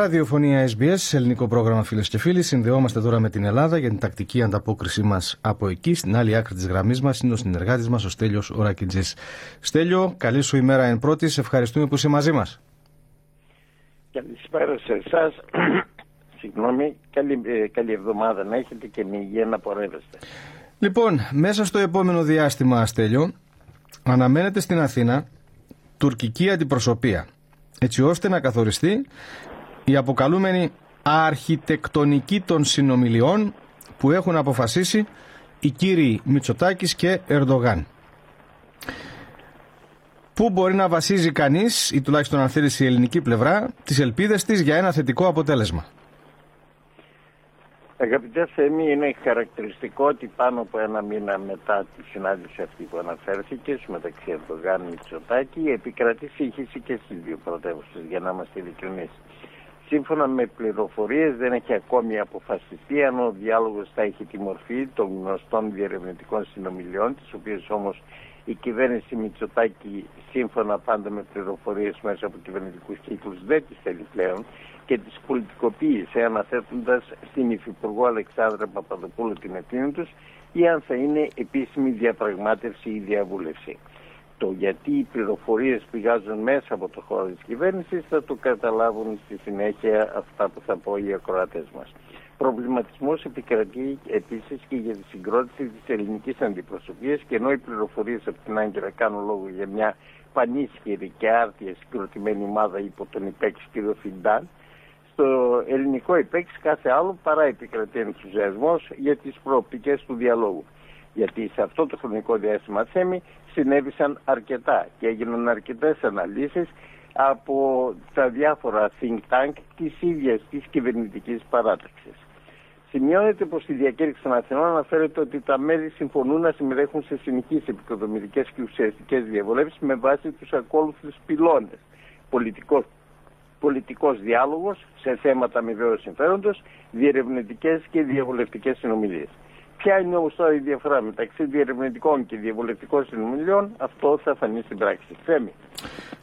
Ραδιοφωνία SBS, ελληνικό πρόγραμμα φίλες και φίλοι. Συνδεόμαστε τώρα με την Ελλάδα για την τακτική ανταπόκρισή μας από εκεί. Στην άλλη άκρη της γραμμής μας είναι ο συνεργάτης μας, ο Στέλιος Ορακιτζή. Στέλιο, καλή σου ημέρα εν πρώτης. Ευχαριστούμε που είσαι μαζί μας. Καλησπέρα σε εσάς. Συγγνώμη, καλή, ε, καλή εβδομάδα να έχετε και με υγεία να πορεύεστε. Λοιπόν, μέσα στο επόμενο διάστημα, Στέλιο, αναμένεται στην Αθήνα τουρκική αντιπροσωπεία έτσι ώστε να καθοριστεί η αποκαλούμενη αρχιτεκτονική των συνομιλιών που έχουν αποφασίσει οι κύριοι Μητσοτάκης και Ερντογάν. Πού μπορεί να βασίζει κανείς, ή τουλάχιστον αν θέλεις η ελληνική πλευρά, τις ελπίδες της για ένα θετικό αποτέλεσμα; Αγαπητέ Θέμη, είναι χαρακτηριστικό ότι πάνω από ένα μήνα μετά τη συνάντηση αυτή που αναφέρθηκε μεταξύ Ερντογάν και Μητσοτάκη επικρατεί σύγχυση και στις δύο πρωτεύουσες, για να είμαστε ειλικρινείς. Σύμφωνα με πληροφορίες, δεν έχει ακόμη αποφασιστεί αν ο διάλογος θα έχει τη μορφή των γνωστών διερευνητικών συνομιλιών, τις οποίες όμως η κυβέρνηση Μητσοτάκη, σύμφωνα πάντα με πληροφορίες μέσα από κυβερνητικούς κύκλους, δεν τις θέλει πλέον και τη πολιτικοποίησε αναθέτοντας στην Υφυπουργό Αλεξάνδρα Παπαδοπούλου την ευθύνη τους ή αν θα είναι επίσημη διαπραγμάτευση ή διαβούλευση. Το γιατί οι πληροφορίες πηγάζουν μέσα από το χώρο της κυβέρνησης θα το καταλάβουν στη συνέχεια αυτά που θα πω οι ακροατές μας. Προβληματισμός επικρατεί επίσης και για τη συγκρότηση της ελληνικής αντιπροσωπείας και ενώ οι πληροφορίες από την Άγκυρα κάνουν λόγο για μια πανίσχυρη και άρτια συγκροτημένη ομάδα υπό τον υπέξη κ. Φιντάν, στο ελληνικό υπέξι κάθε άλλο παρά επικρατεί ενθουσιασμός για τις προοπτικές του διαλόγου. Γιατί σε αυτό το χρονικό διάστημα θέμη συνέβησαν αρκετά και έγιναν αρκετές αναλύσεις από τα διάφορα think tank της ίδιας της κυβερνητικής παράταξης. Σημειώνεται πως στη διακήρυξη των Αθηνών αναφέρεται ότι τα μέλη συμφωνούν να συμμετέχουν σε συνεχείς επικοδομητικές και ουσιαστικές διαβολεύσεις με βάση τους ακόλουθους πυλώνες. Πολιτικός πολιτικός διάλογος σε θέματα αμοιβαίου συμφέροντος, διερευνητικές και διαβολευτικές συνομιλίες. Ποια είναι όμως τώρα η διαφορά μεταξύ διερευνητικών και διαβολευτικών συνομιλιών, αυτό θα φανεί στην πράξη. Θέμη.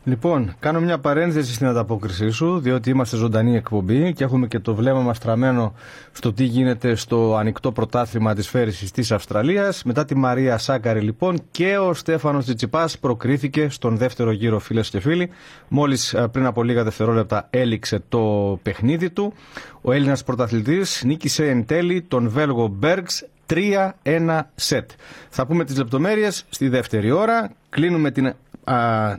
Λοιπόν, κάνω μια παρένθεση στην ανταπόκρισή σου, διότι είμαστε ζωντανή εκπομπή και έχουμε και το βλέμμα μας τραμμένο στο τι γίνεται στο ανοιχτό πρωτάθλημα της φέρησης της Αυστραλίας. Μετά τη Μαρία Σάκαρη, λοιπόν, και ο Στέφανος Τσιτσιπάς προκρίθηκε στον δεύτερο γύρο, φίλες και φίλοι. Μόλις ε, πριν από λίγα δευτερόλεπτα έληξε το παιχνίδι του. Ο Έλληνας πρωταθλητής νίκησε εν τέλει τον Βέλγο Μπέργκ 3-1 σετ. Θα πούμε τις λεπτομέρειες στη δεύτερη ώρα. Κλείνουμε την,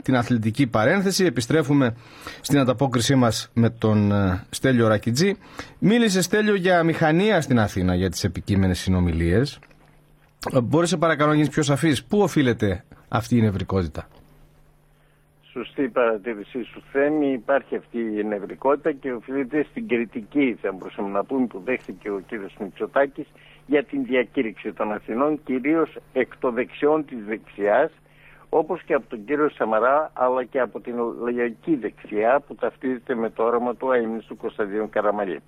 την αθλητική παρένθεση. Επιστρέφουμε στην ανταπόκρισή μας με τον α, Στέλιο Ρακιτζή. Μίλησε Στέλιο για μηχανία στην Αθήνα για τις επικείμενες συνομιλίες. Μπορείς παρακαλώ να γίνεις πιο σαφής. Πού οφείλεται αυτή η νευρικότητα; Σωστή παρατήρησή σου Θέμη, υπάρχει αυτή η νευρικότητα και οφείλεται στην κριτική, θα μπορούσαμε να πούμε, που δέχτηκε ο κύριος Μητσοτάκης για την διακήρυξη των Αθηνών, κυρίως εκ των δεξιών της δεξιάς, όπως και από τον κύριο Σαμαρά, αλλά και από την λαϊκή δεξιά που ταυτίζεται με το όραμα του του Κωνσταντίνου Καραμαλή.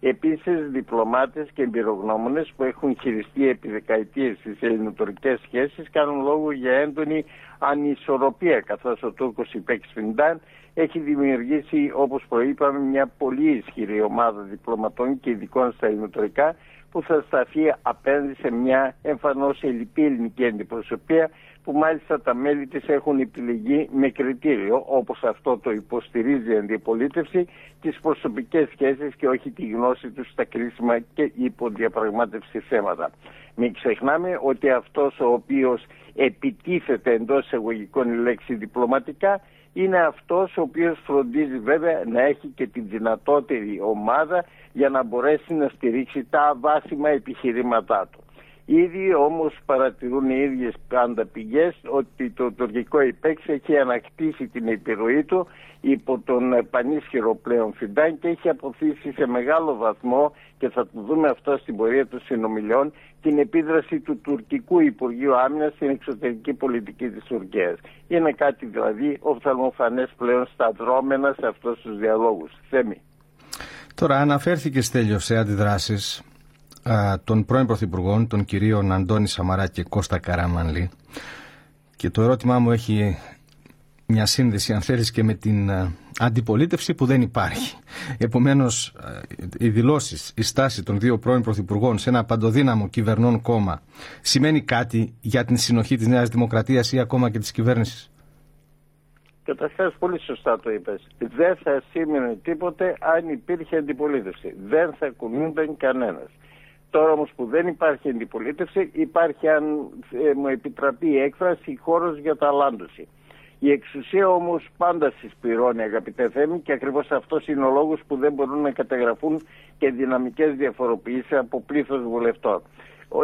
Επίσης, διπλωμάτες και εμπειρογνώμονες που έχουν χειριστεί επί δεκαετίες τις ελληνοτουρκικές σχέσεις κάνουν λόγο για έντονη ανισορροπία, καθώς ο Τούρκος Υπέξ Φιντάν έχει δημιουργήσει, όπως προείπαμε, μια πολύ ισχυρή ομάδα διπλωματών και ειδικών στα ελληνοτουρκικά που θα σταθεί απέναντι σε μια εμφανώς ελληπή ελληνική αντιπροσωπεία που μάλιστα τα μέλη της έχουν επιλεγεί με κριτήριο όπως αυτό το υποστηρίζει η αντιπολίτευση τις προσωπικές σχέσεις και όχι τη γνώση τους στα κρίσιμα και υποδιαπραγμάτευση θέματα. Μην ξεχνάμε ότι αυτός ο οποίος επιτίθεται εντός εγωγικών η λέξη διπλωματικά είναι αυτός ο οποίος φροντίζει βέβαια να έχει και την δυνατότερη ομάδα για να μπορέσει να στηρίξει τα βάσιμα επιχειρήματά του. Ήδη όμως παρατηρούν οι ίδιες πάντα πηγές ότι το τουρκικό υπέξ έχει ανακτήσει την επιρροή του υπό τον πανίσχυρο πλέον Φιντάν και έχει αποθήσει σε μεγάλο βαθμό και θα το δούμε αυτό στην πορεία των συνομιλιών την επίδραση του τουρκικού Υπουργείου Άμυνας στην εξωτερική πολιτική της Τουρκίας. Είναι κάτι δηλαδή οφθαλμοφανές πλέον στα δρόμενα σε αυτούς τους διαλόγους. Θέμη. Τώρα αναφέρθηκες Στέλιο σε αντιδράσεις των πρώην Πρωθυπουργών, των κυρίων Αντώνη Σαμαρά και Κώστα Καραμανλή. Και το ερώτημά μου έχει μια σύνδεση αν θέλεις και με την ε, αντιπολίτευση που δεν υπάρχει. Επομένως ε, οι δηλώσεις, η στάση των δύο πρώην πρωθυπουργών σε ένα παντοδύναμο κυβερνών κόμμα σημαίνει κάτι για την συνοχή της Νέας Δημοκρατίας ή ακόμα και της κυβέρνησης; Καταρχά, πολύ σωστά το είπες. Δεν θα σήμαινε τίποτε αν υπήρχε αντιπολίτευση. Δεν θα κουνούνταν κανένας. Τώρα όμως που δεν υπάρχει αντιπολίτευση, υπάρχει, αν ε, μου επιτραπεί η έκφραση, χώρος για ταλάντωση. Η εξουσία όμως πάντα συσπηρώνει, αγαπητέ Θέμη, και ακριβώς αυτός είναι ο λόγος που δεν μπορούν να καταγραφούν και δυναμικές διαφοροποιήσεις από πλήθος βουλευτών.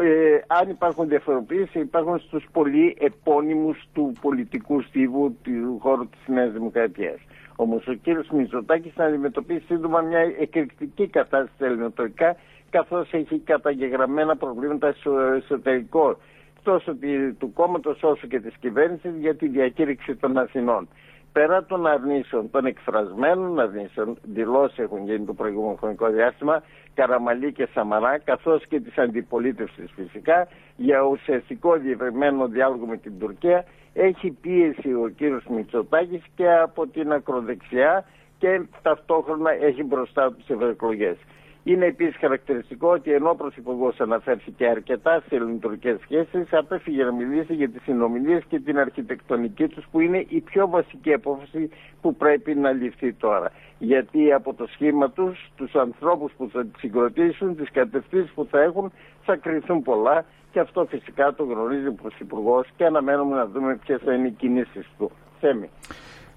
Ε, αν υπάρχουν διαφοροποιήσεις, υπάρχουν στους πολύ επώνυμους του πολιτικού στίβου του χώρου της Νέας Δημοκρατίας. Όμως ο κύριος Μητσοτάκης θα αντιμετωπίσει σύντομα μια εκρηκτική κατάσταση ελληνοτοικά καθώς έχει καταγεγραμμένα προβλήματα στο εσωτερικό τόσο του κόμματος όσο και της κυβέρνησης για τη διακήρυξη των Αθηνών πέρα των αρνήσεων, των εκφρασμένων αρνήσεων, δηλώσεις έχουν γίνει το προηγούμενο χρονικό διάστημα, Καραμαλή και Σαμαρά, καθώς και της αντιπολίτευσης φυσικά, για ουσιαστικό διευρυμένο διάλογο με την Τουρκία, έχει πίεση ο κύριος Μητσοτάκης και από την ακροδεξιά και ταυτόχρονα έχει μπροστά τους ευρωεκλογές. Είναι επίσης χαρακτηριστικό ότι ενώ ο Πρωθυπουργός αναφέρθηκε αρκετά σε ελληνοτουρκικέ σχέσεις, απέφυγε να μιλήσει για τις συνομιλίες και την αρχιτεκτονική τους, που είναι η πιο βασική απόφαση που πρέπει να ληφθεί τώρα. Γιατί από το σχήμα τους, τους ανθρώπους που θα συγκροτήσουν, τις κατευθύνσεις που θα έχουν, θα κρυθούν πολλά και αυτό φυσικά το γνωρίζει ο Πρωθυπουργός και αναμένουμε να δούμε ποιες θα είναι οι κινήσεις του. Θέμη.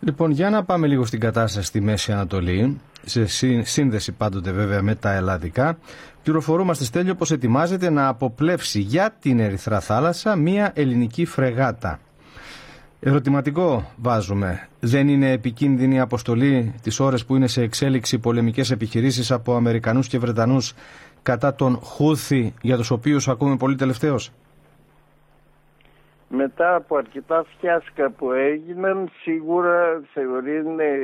Λοιπόν, για να πάμε λίγο στην κατάσταση στη Μέση Ανατολή, σε σύνδεση πάντοτε βέβαια με τα ελλαδικά, πληροφορούμαστε στέλιο πως ετοιμάζεται να αποπλέψει για την Ερυθρά Θάλασσα μία ελληνική φρεγάτα. Ερωτηματικό βάζουμε. Δεν είναι επικίνδυνη η αποστολή τις ώρες που είναι σε εξέλιξη πολεμικές επιχειρήσεις από Αμερικανούς και Βρετανούς κατά τον Χούθη για τους οποίους ακούμε πολύ τελευταίως; Μετά από αρκετά φιάσκα που έγιναν, σίγουρα θεωρεί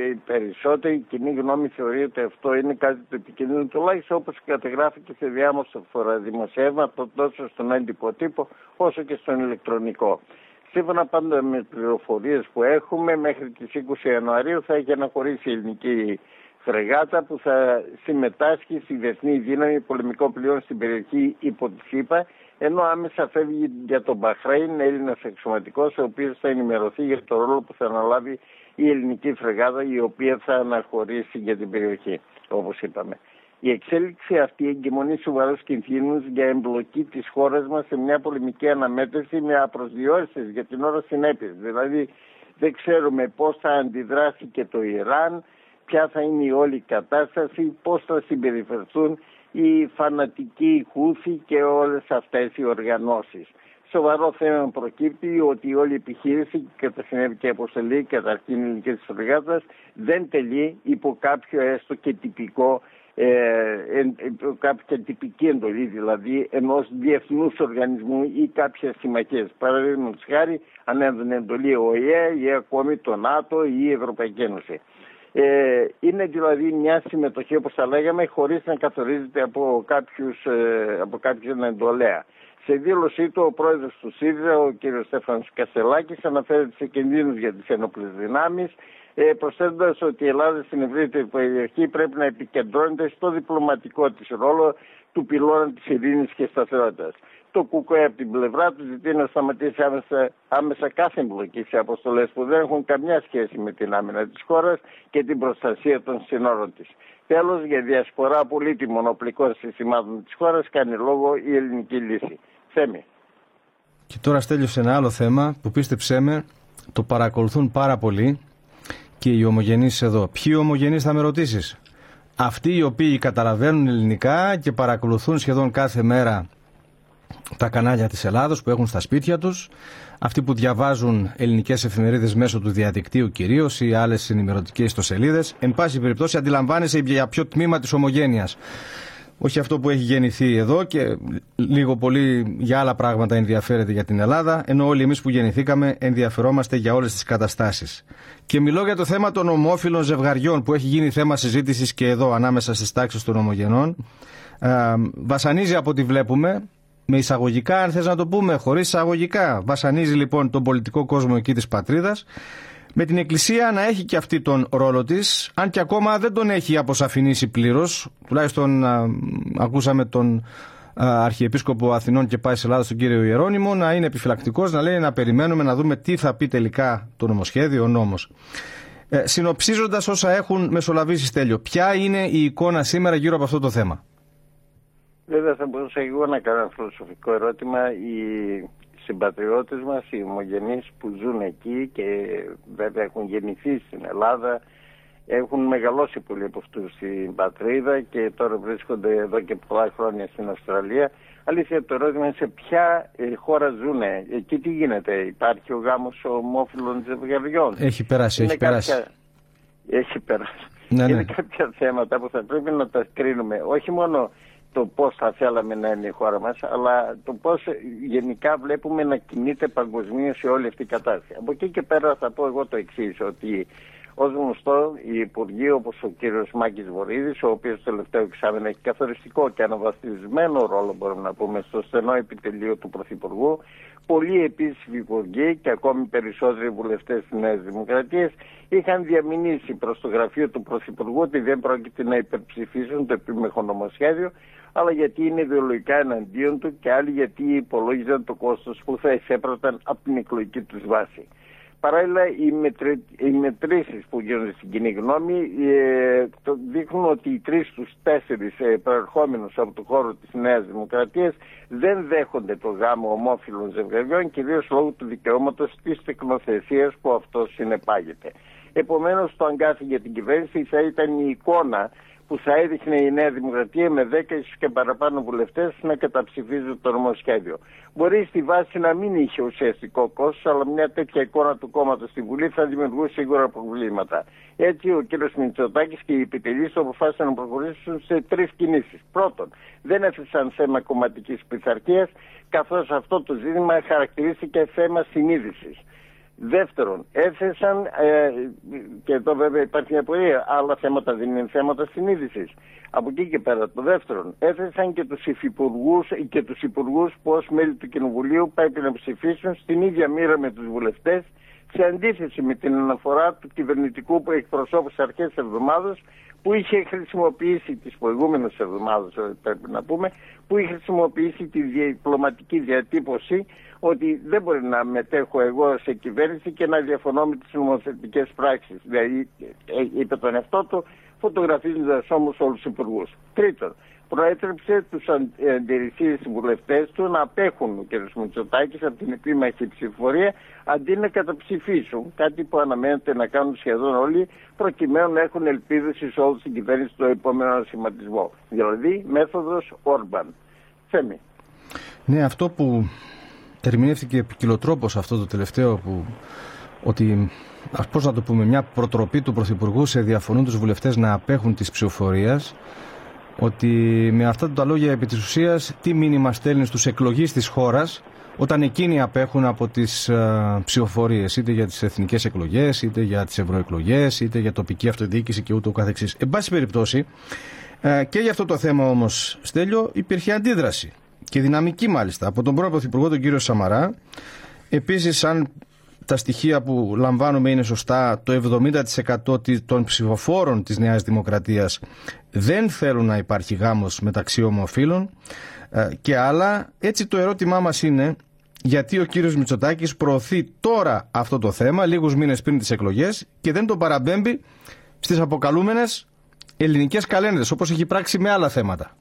οι περισσότεροι, η κοινή γνώμη θεωρεί ότι αυτό είναι κάτι το επικίνδυνο, τουλάχιστον όπως κατεγράφηκε σε διάμορφα δημοσιεύματα τόσο στον έντυπο τύπο όσο και στον ηλεκτρονικό. Σύμφωνα πάντα με πληροφορίες που έχουμε, μέχρι τις 20 Ιανουαρίου θα έχει αναχωρήσει η ελληνική φρεγάτα που θα συμμετάσχει στη διεθνή δύναμη πολεμικό πλοίο στην περιοχή υπό τη ΣΥΠΑ ενώ άμεσα φεύγει για τον Μπαχρέιν Έλληνας εξωματικό, ο οποίος θα ενημερωθεί για το ρόλο που θα αναλάβει η ελληνική φρεγάδα, η οποία θα αναχωρήσει για την περιοχή, όπως είπαμε. Η εξέλιξη αυτή εγκυμονεί σοβαρούς κινδύνους για εμπλοκή της χώρας μας σε μια πολεμική αναμέτρηση με απροσδιόριστε για την ώρα συνέπειες. Δηλαδή, δεν ξέρουμε πώς θα αντιδράσει και το Ιράν, ποια θα είναι η όλη κατάσταση, πώς θα συμπεριφερθούν οι φανατικοί Χούθη και όλες αυτές οι οργανώσεις. Σοβαρό θέμα προκύπτει ότι όλη η επιχείρηση και τα συνέβη και η αποστολή καταρχήν ελληνική της εργάτας δεν τελεί υπό κάποιο έστω και τυπικό ε, κάποια τυπική εντολή δηλαδή ενός διεθνούς οργανισμού ή κάποια συμμαχίες. Παραδείγματος χάρη αν έδωνε εντολή ο ΟΗΕ ή ακόμη το ΝΑΤΟ ή η Ευρωπαϊκή Ένωση. Ε, είναι δηλαδή μια συμμετοχή όπως θα λέγαμε χωρίς να καθορίζεται από κάποιους, ε, από κάποιους εντολέα. Σε δήλωσή του ο πρόεδρος του ΣΥΡΙΖΑ, ο κ. Στέφανος Κασελάκης, αναφέρεται σε κινδύνους για τις ενόπλες δυνάμεις, ε, προσθέτοντας ότι η Ελλάδα στην ευρύτερη περιοχή πρέπει να επικεντρώνεται στο διπλωματικό της ρόλο του πυλώνα της ειρήνης και σταθερότητας το ΚΚΕ από την πλευρά τους ζητεί να σταματήσει άμεσα, άμεσα κάθε εμπλοκή σε αποστολές που δεν έχουν καμιά σχέση με την άμυνα της χώρας και την προστασία των συνόρων της. Τέλος, για διασπορά πολύτιμων οπλικών συστημάτων της χώρας κάνει λόγο η ελληνική λύση. Θέμη. Και τώρα στέλνω ένα άλλο θέμα που πίστεψέ με το παρακολουθούν πάρα πολύ και οι ομογενείς εδώ. Ποιοι ομογενείς θα με ρωτήσεις; Αυτοί οι οποίοι καταλαβαίνουν ελληνικά και παρακολουθούν σχεδόν κάθε μέρα τα κανάλια της Ελλάδος που έχουν στα σπίτια τους, αυτοί που διαβάζουν ελληνικές εφημερίδες μέσω του διαδικτύου κυρίως ή άλλες ενημερωτικές ιστοσελίδες, εν πάση περιπτώσει αντιλαμβάνεσαι για ποιο τμήμα της ομογένειας. Όχι αυτό που έχει γεννηθεί εδώ και λίγο πολύ για άλλα πράγματα ενδιαφέρεται για την Ελλάδα, ενώ όλοι εμείς που γεννηθήκαμε ενδιαφερόμαστε για όλες τις καταστάσεις. Και μιλώ για το θέμα των ομόφυλων ζευγαριών που έχει γίνει θέμα συζήτησης και εδώ ανάμεσα στις τάξεις των ομογενών. Ε, βασανίζει από ό,τι βλέπουμε με εισαγωγικά, αν θες να το πούμε, χωρίς εισαγωγικά. Βασανίζει λοιπόν τον πολιτικό κόσμο εκεί της πατρίδας. με την Εκκλησία να έχει και αυτή τον ρόλο της, αν και ακόμα δεν τον έχει αποσαφηνίσει πλήρως, τουλάχιστον ακούσαμε τον Αρχιεπίσκοπο Αθηνών και πάει σε Ελλάδα, τον κύριο Ιερώνυμο, να είναι επιφυλακτικός, να λέει να περιμένουμε να δούμε τι θα πει τελικά το νομοσχέδιο, ο νόμος. Ε, Συνοψίζοντας όσα έχουν μεσολαβήσει, Στέλιο, ποια είναι η εικόνα σήμερα γύρω από αυτό το θέμα; Βέβαια θα μπορούσα εγώ να κάνω ένα φιλοσοφικό ερώτημα. Οι συμπατριώτες μας, οι ομογενείς που ζουν εκεί και βέβαια έχουν γεννηθεί στην Ελλάδα, έχουν μεγαλώσει πολύ από αυτούς στην πατρίδα και τώρα βρίσκονται εδώ και πολλά χρόνια στην Αυστραλία. Αλήθεια το ερώτημα είναι σε ποια ε, χώρα ζουν. Εκεί τι γίνεται, υπάρχει ο γάμος ομόφυλων ζευγαριών. Έχει περάσει, έχει περάσει. Έχει περάσει. Ναι, ναι. Είναι κάποια θέματα που θα πρέπει να τα κρίνουμε. Όχι μόνο το πώς θα θέλαμε να είναι η χώρα μας, αλλά το πώς γενικά βλέπουμε να κινείται παγκοσμίως σε όλη αυτή η κατάσταση. Από εκεί και πέρα θα πω εγώ το εξής ότι Ω γνωστό, οι υπουργοί όπως ο κύριος Μάκης Βορύδης, ο οποίος το τελευταίο εξάμεινο έχει καθοριστικό και αναβαθμισμένο ρόλο, μπορούμε να πούμε, στο στενό επιτελείο του Πρωθυπουργού, πολλοί επίσημοι υπουργοί και ακόμη περισσότεροι βουλευτές της Νέας Δημοκρατίας είχαν διαμηνήσει προς το γραφείο του Πρωθυπουργού ότι δεν πρόκειται να υπερψηφίσουν το επίμεχο νομοσχέδιο, αλλά γιατί είναι ιδεολογικά εναντίον του και άλλοι γιατί υπολόγιζαν το κόστος που θα εισέπραταν από την εκλογική τους βάση. Παράλληλα, οι, μετρη... οι μετρήσεις που γίνονται στην κοινή γνώμη ε, το δείχνουν ότι οι τρεις στους τέσσερις ε, προερχόμενους από το χώρο της Νέας Δημοκρατίας δεν δέχονται το γάμο ομόφυλων ζευγαριών κυρίως λόγω του δικαιώματος της τεκνοθεσίας που αυτός συνεπάγεται. Επομένως, το αγκάθι για την κυβέρνηση θα ήταν η εικόνα που θα έδειχνε η Νέα Δημοκρατία με 10 και παραπάνω βουλευτές να καταψηφίζουν το νομοσχέδιο. Μπορεί στη βάση να μην είχε ουσιαστικό κόστος, αλλά μια τέτοια εικόνα του κόμματος στη Βουλή θα δημιουργούσε σίγουρα προβλήματα. Έτσι, ο κ. Μητσοτάκης και οι επιτελείς αποφάσισαν να προχωρήσουν σε τρεις κινήσεις. Πρώτον, δεν έθεσαν θέμα κομματικής πειθαρχίας, καθώς αυτό το ζήτημα χαρακτηρίστηκε θέμα συνείδησης. Δεύτερον, έθεσαν, ε, και εδώ βέβαια υπάρχει μια πορεία, άλλα θέματα δεν είναι θέματα συνείδησης. Από εκεί και πέρα. Το δεύτερον, έθεσαν και τους υφυπουργούς και τους υπουργούς που ω μέλη του Κοινοβουλίου πρέπει να ψηφίσουν στην ίδια μοίρα με τους βουλευτές, σε αντίθεση με την αναφορά του κυβερνητικού που εκπροσώπησε αρχές της εβδομάδας, που είχε χρησιμοποιήσει τις προηγούμενες εβδομάδες, πρέπει να πούμε, που είχε χρησιμοποιήσει τη διπλωματική διατύπωση ότι δεν μπορεί να μετέχω εγώ σε κυβέρνηση και να διαφωνώ με τις νομοθετικές πράξεις. Δηλαδή, ε, είπε τον εαυτό του, φωτογραφίζοντας όμως όλους τους υπουργούς. Τρίτον, προέτρεψε τους αντιρρησίες βουλευτές του να απέχουν ο κ. Μητσοτάκης από την επίμαχη ψηφοφορία αντί να καταψηφίσουν, κάτι που αναμένεται να κάνουν σχεδόν όλοι, προκειμένου να έχουν ελπίδες εισόδου στην κυβέρνηση στο επόμενο ανασηματισμό. Δηλαδή, μέθοδος Όρμπαν. Θέμη. Ναι, αυτό που ερμηνεύτηκε επικοινωτρόπως αυτό το τελευταίο που ότι ας πώς να το πούμε μια προτροπή του Πρωθυπουργού σε διαφωνούν βουλευτές να απέχουν της ψηφοφορίας ότι με αυτά τα λόγια επί της ουσίας τι μήνυμα στέλνει στους εκλογείς της χώρας όταν εκείνοι απέχουν από τις uh, ψηφοφορίες είτε για τις εθνικές εκλογές είτε για τις ευρωεκλογές είτε για τοπική αυτοδιοίκηση και ούτω καθεξής. Εν πάση περιπτώσει uh, και για αυτό το θέμα όμως Στέλιο υπήρχε αντίδραση και δυναμική μάλιστα από τον πρώτο Πρωθυπουργό τον κύριο Σαμαρά. Επίσης αν τα στοιχεία που λαμβάνουμε είναι σωστά, το 70% των ψηφοφόρων της Νέας Δημοκρατίας δεν θέλουν να υπάρχει γάμος μεταξύ ομοφύλων ε, και άλλα. Έτσι το ερώτημά μας είναι γιατί ο κύριος Μητσοτάκης προωθεί τώρα αυτό το θέμα, λίγους μήνες πριν τις εκλογές και δεν τον παραμπέμπει στις αποκαλούμενες ελληνικές καλένδες, όπως έχει πράξει με άλλα θέματα.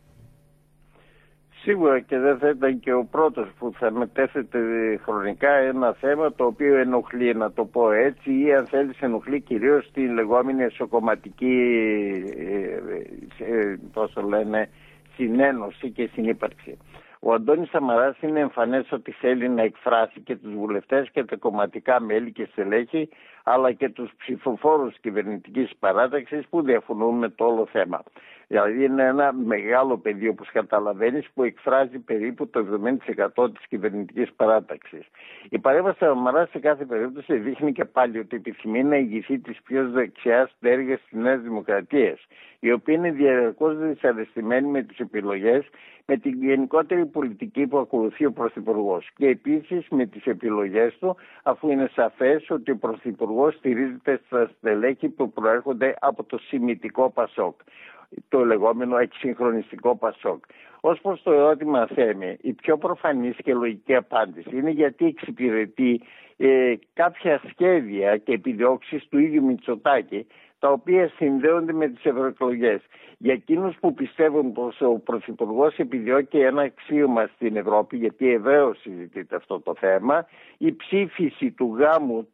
Σίγουρα και δεν θα ήταν και ο πρώτος που θα μετέθεται χρονικά ένα θέμα το οποίο ενοχλεί, να το πω έτσι, ή αν θέλεις ενοχλεί κυρίως την λεγόμενη εσωκομματική, ε, ε, πώς το λένε, συνένωση και συνύπαρξη. Ο Αντώνης Σαμαράς είναι εμφανές ότι θέλει να εκφράσει και τους βουλευτές και τα κομματικά μέλη και στελέχη αλλά και τους ψηφοφόρους κυβερνητικής παράταξης που διαφωνούν με το όλο θέμα. Δηλαδή είναι ένα μεγάλο πεδίο, όπως καταλαβαίνεις, που εκφράζει περίπου το 70% της κυβερνητικής παράταξης. Η παρέμβαση του Αμαρά σε κάθε περίπτωση δείχνει και πάλι ότι επιθυμεί να ηγηθεί της πιο δεξιάς τέργας της Νέας Δημοκρατίας, η οποία είναι διαρκώς δυσαρεστημένη με τις επιλογές, με την γενικότερη πολιτική που ακολουθεί ο Πρωθυπουργός και επίσης με τις επιλογές του, αφού είναι σαφές ότι ο Πρωθυπουργός στηρίζεται στα στελέχη που προέρχονται από το σημητικό Πασόκ το λεγόμενο εξυγχρονιστικό Πασόκ. Ω προς το ερώτημα Θέμη, η πιο προφανής και λογική απάντηση είναι γιατί εξυπηρετεί ε, κάποια σχέδια και επιδιώξει του ίδιου Μητσοτάκη τα οποία συνδέονται με τις ευρωεκλογές. Για εκείνους που πιστεύουν πως ο Πρωθυπουργός επιδιώκει ένα αξίωμα στην Ευρώπη, γιατί ευρέως συζητείται αυτό το θέμα, η ψήφιση του γάμου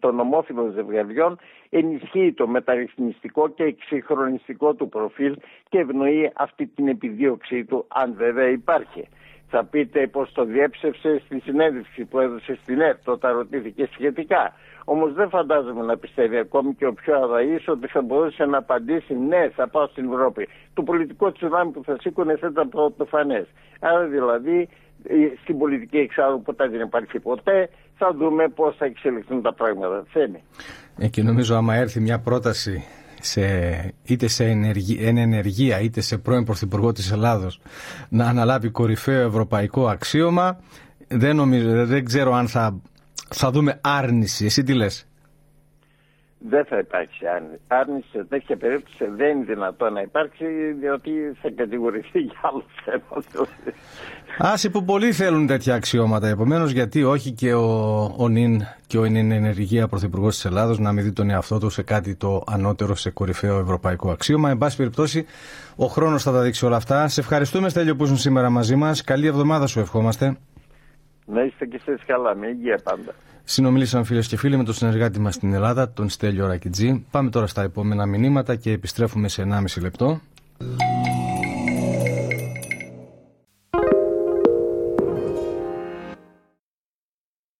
των ομόφυλων ζευγαριών ενισχύει το μεταρρυθμιστικό και εξυγχρονιστικό του προφίλ και ευνοεί αυτή την επιδίωξή του, αν βέβαια υπάρχει. Θα πείτε πως το διέψευσε στη συνέντευξη που έδωσε στην ΕΡΤ όταν ρωτήθηκε σχετικά. Όμως δεν φαντάζομαι να πιστεύει ακόμη και ο πιο αδαής ότι θα μπορούσε να απαντήσει ναι, θα πάω στην Ευρώπη. Το πολιτικό τσουδάμι που θα σήκωνε θα ήταν πρωτοφανέ. Άρα δηλαδή ε, στην πολιτική εξάρου ποτέ δεν υπάρχει ποτέ. Θα δούμε πώς θα εξελιχθούν τα πράγματα. Θέλει. Ε, και νομίζω άμα έρθει μια πρόταση σε, είτε σε εν ενεργεία είτε σε πρώην Πρωθυπουργό της Ελλάδος να αναλάβει κορυφαίο ευρωπαϊκό αξίωμα δεν, νομίζω, δεν ξέρω αν θα θα δούμε άρνηση. Εσύ τι λες; Δεν θα υπάρξει άρνηση. Άρνηση σε τέτοια περίπτωση δεν είναι δυνατό να υπάρξει διότι θα κατηγορηθεί για άλλο θέμα. Άσε που πολλοί θέλουν τέτοια αξιώματα. Επομένως, γιατί όχι και ο, ο νυν και ο νυν ενεργεία πρωθυπουργός της Ελλάδος να μην δει τον εαυτό του σε κάτι το ανώτερο, σε κορυφαίο ευρωπαϊκό αξίωμα. Εν πάση περιπτώσει, ο χρόνος θα τα δείξει όλα αυτά. Σε ευχαριστούμε, Στέλιο, που ήσουν σήμερα μαζί μας. Καλή εβδομάδα σου ευχόμαστε. Να είστε και εσείς καλά, με υγεία πάντα. Συνομιλήσαμε φίλες και φίλοι με τον συνεργάτη μας στην Ελλάδα, τον Στέλιο Ρακιτζή. Πάμε τώρα στα επόμενα μηνύματα και επιστρέφουμε σε 1,5 λεπτό.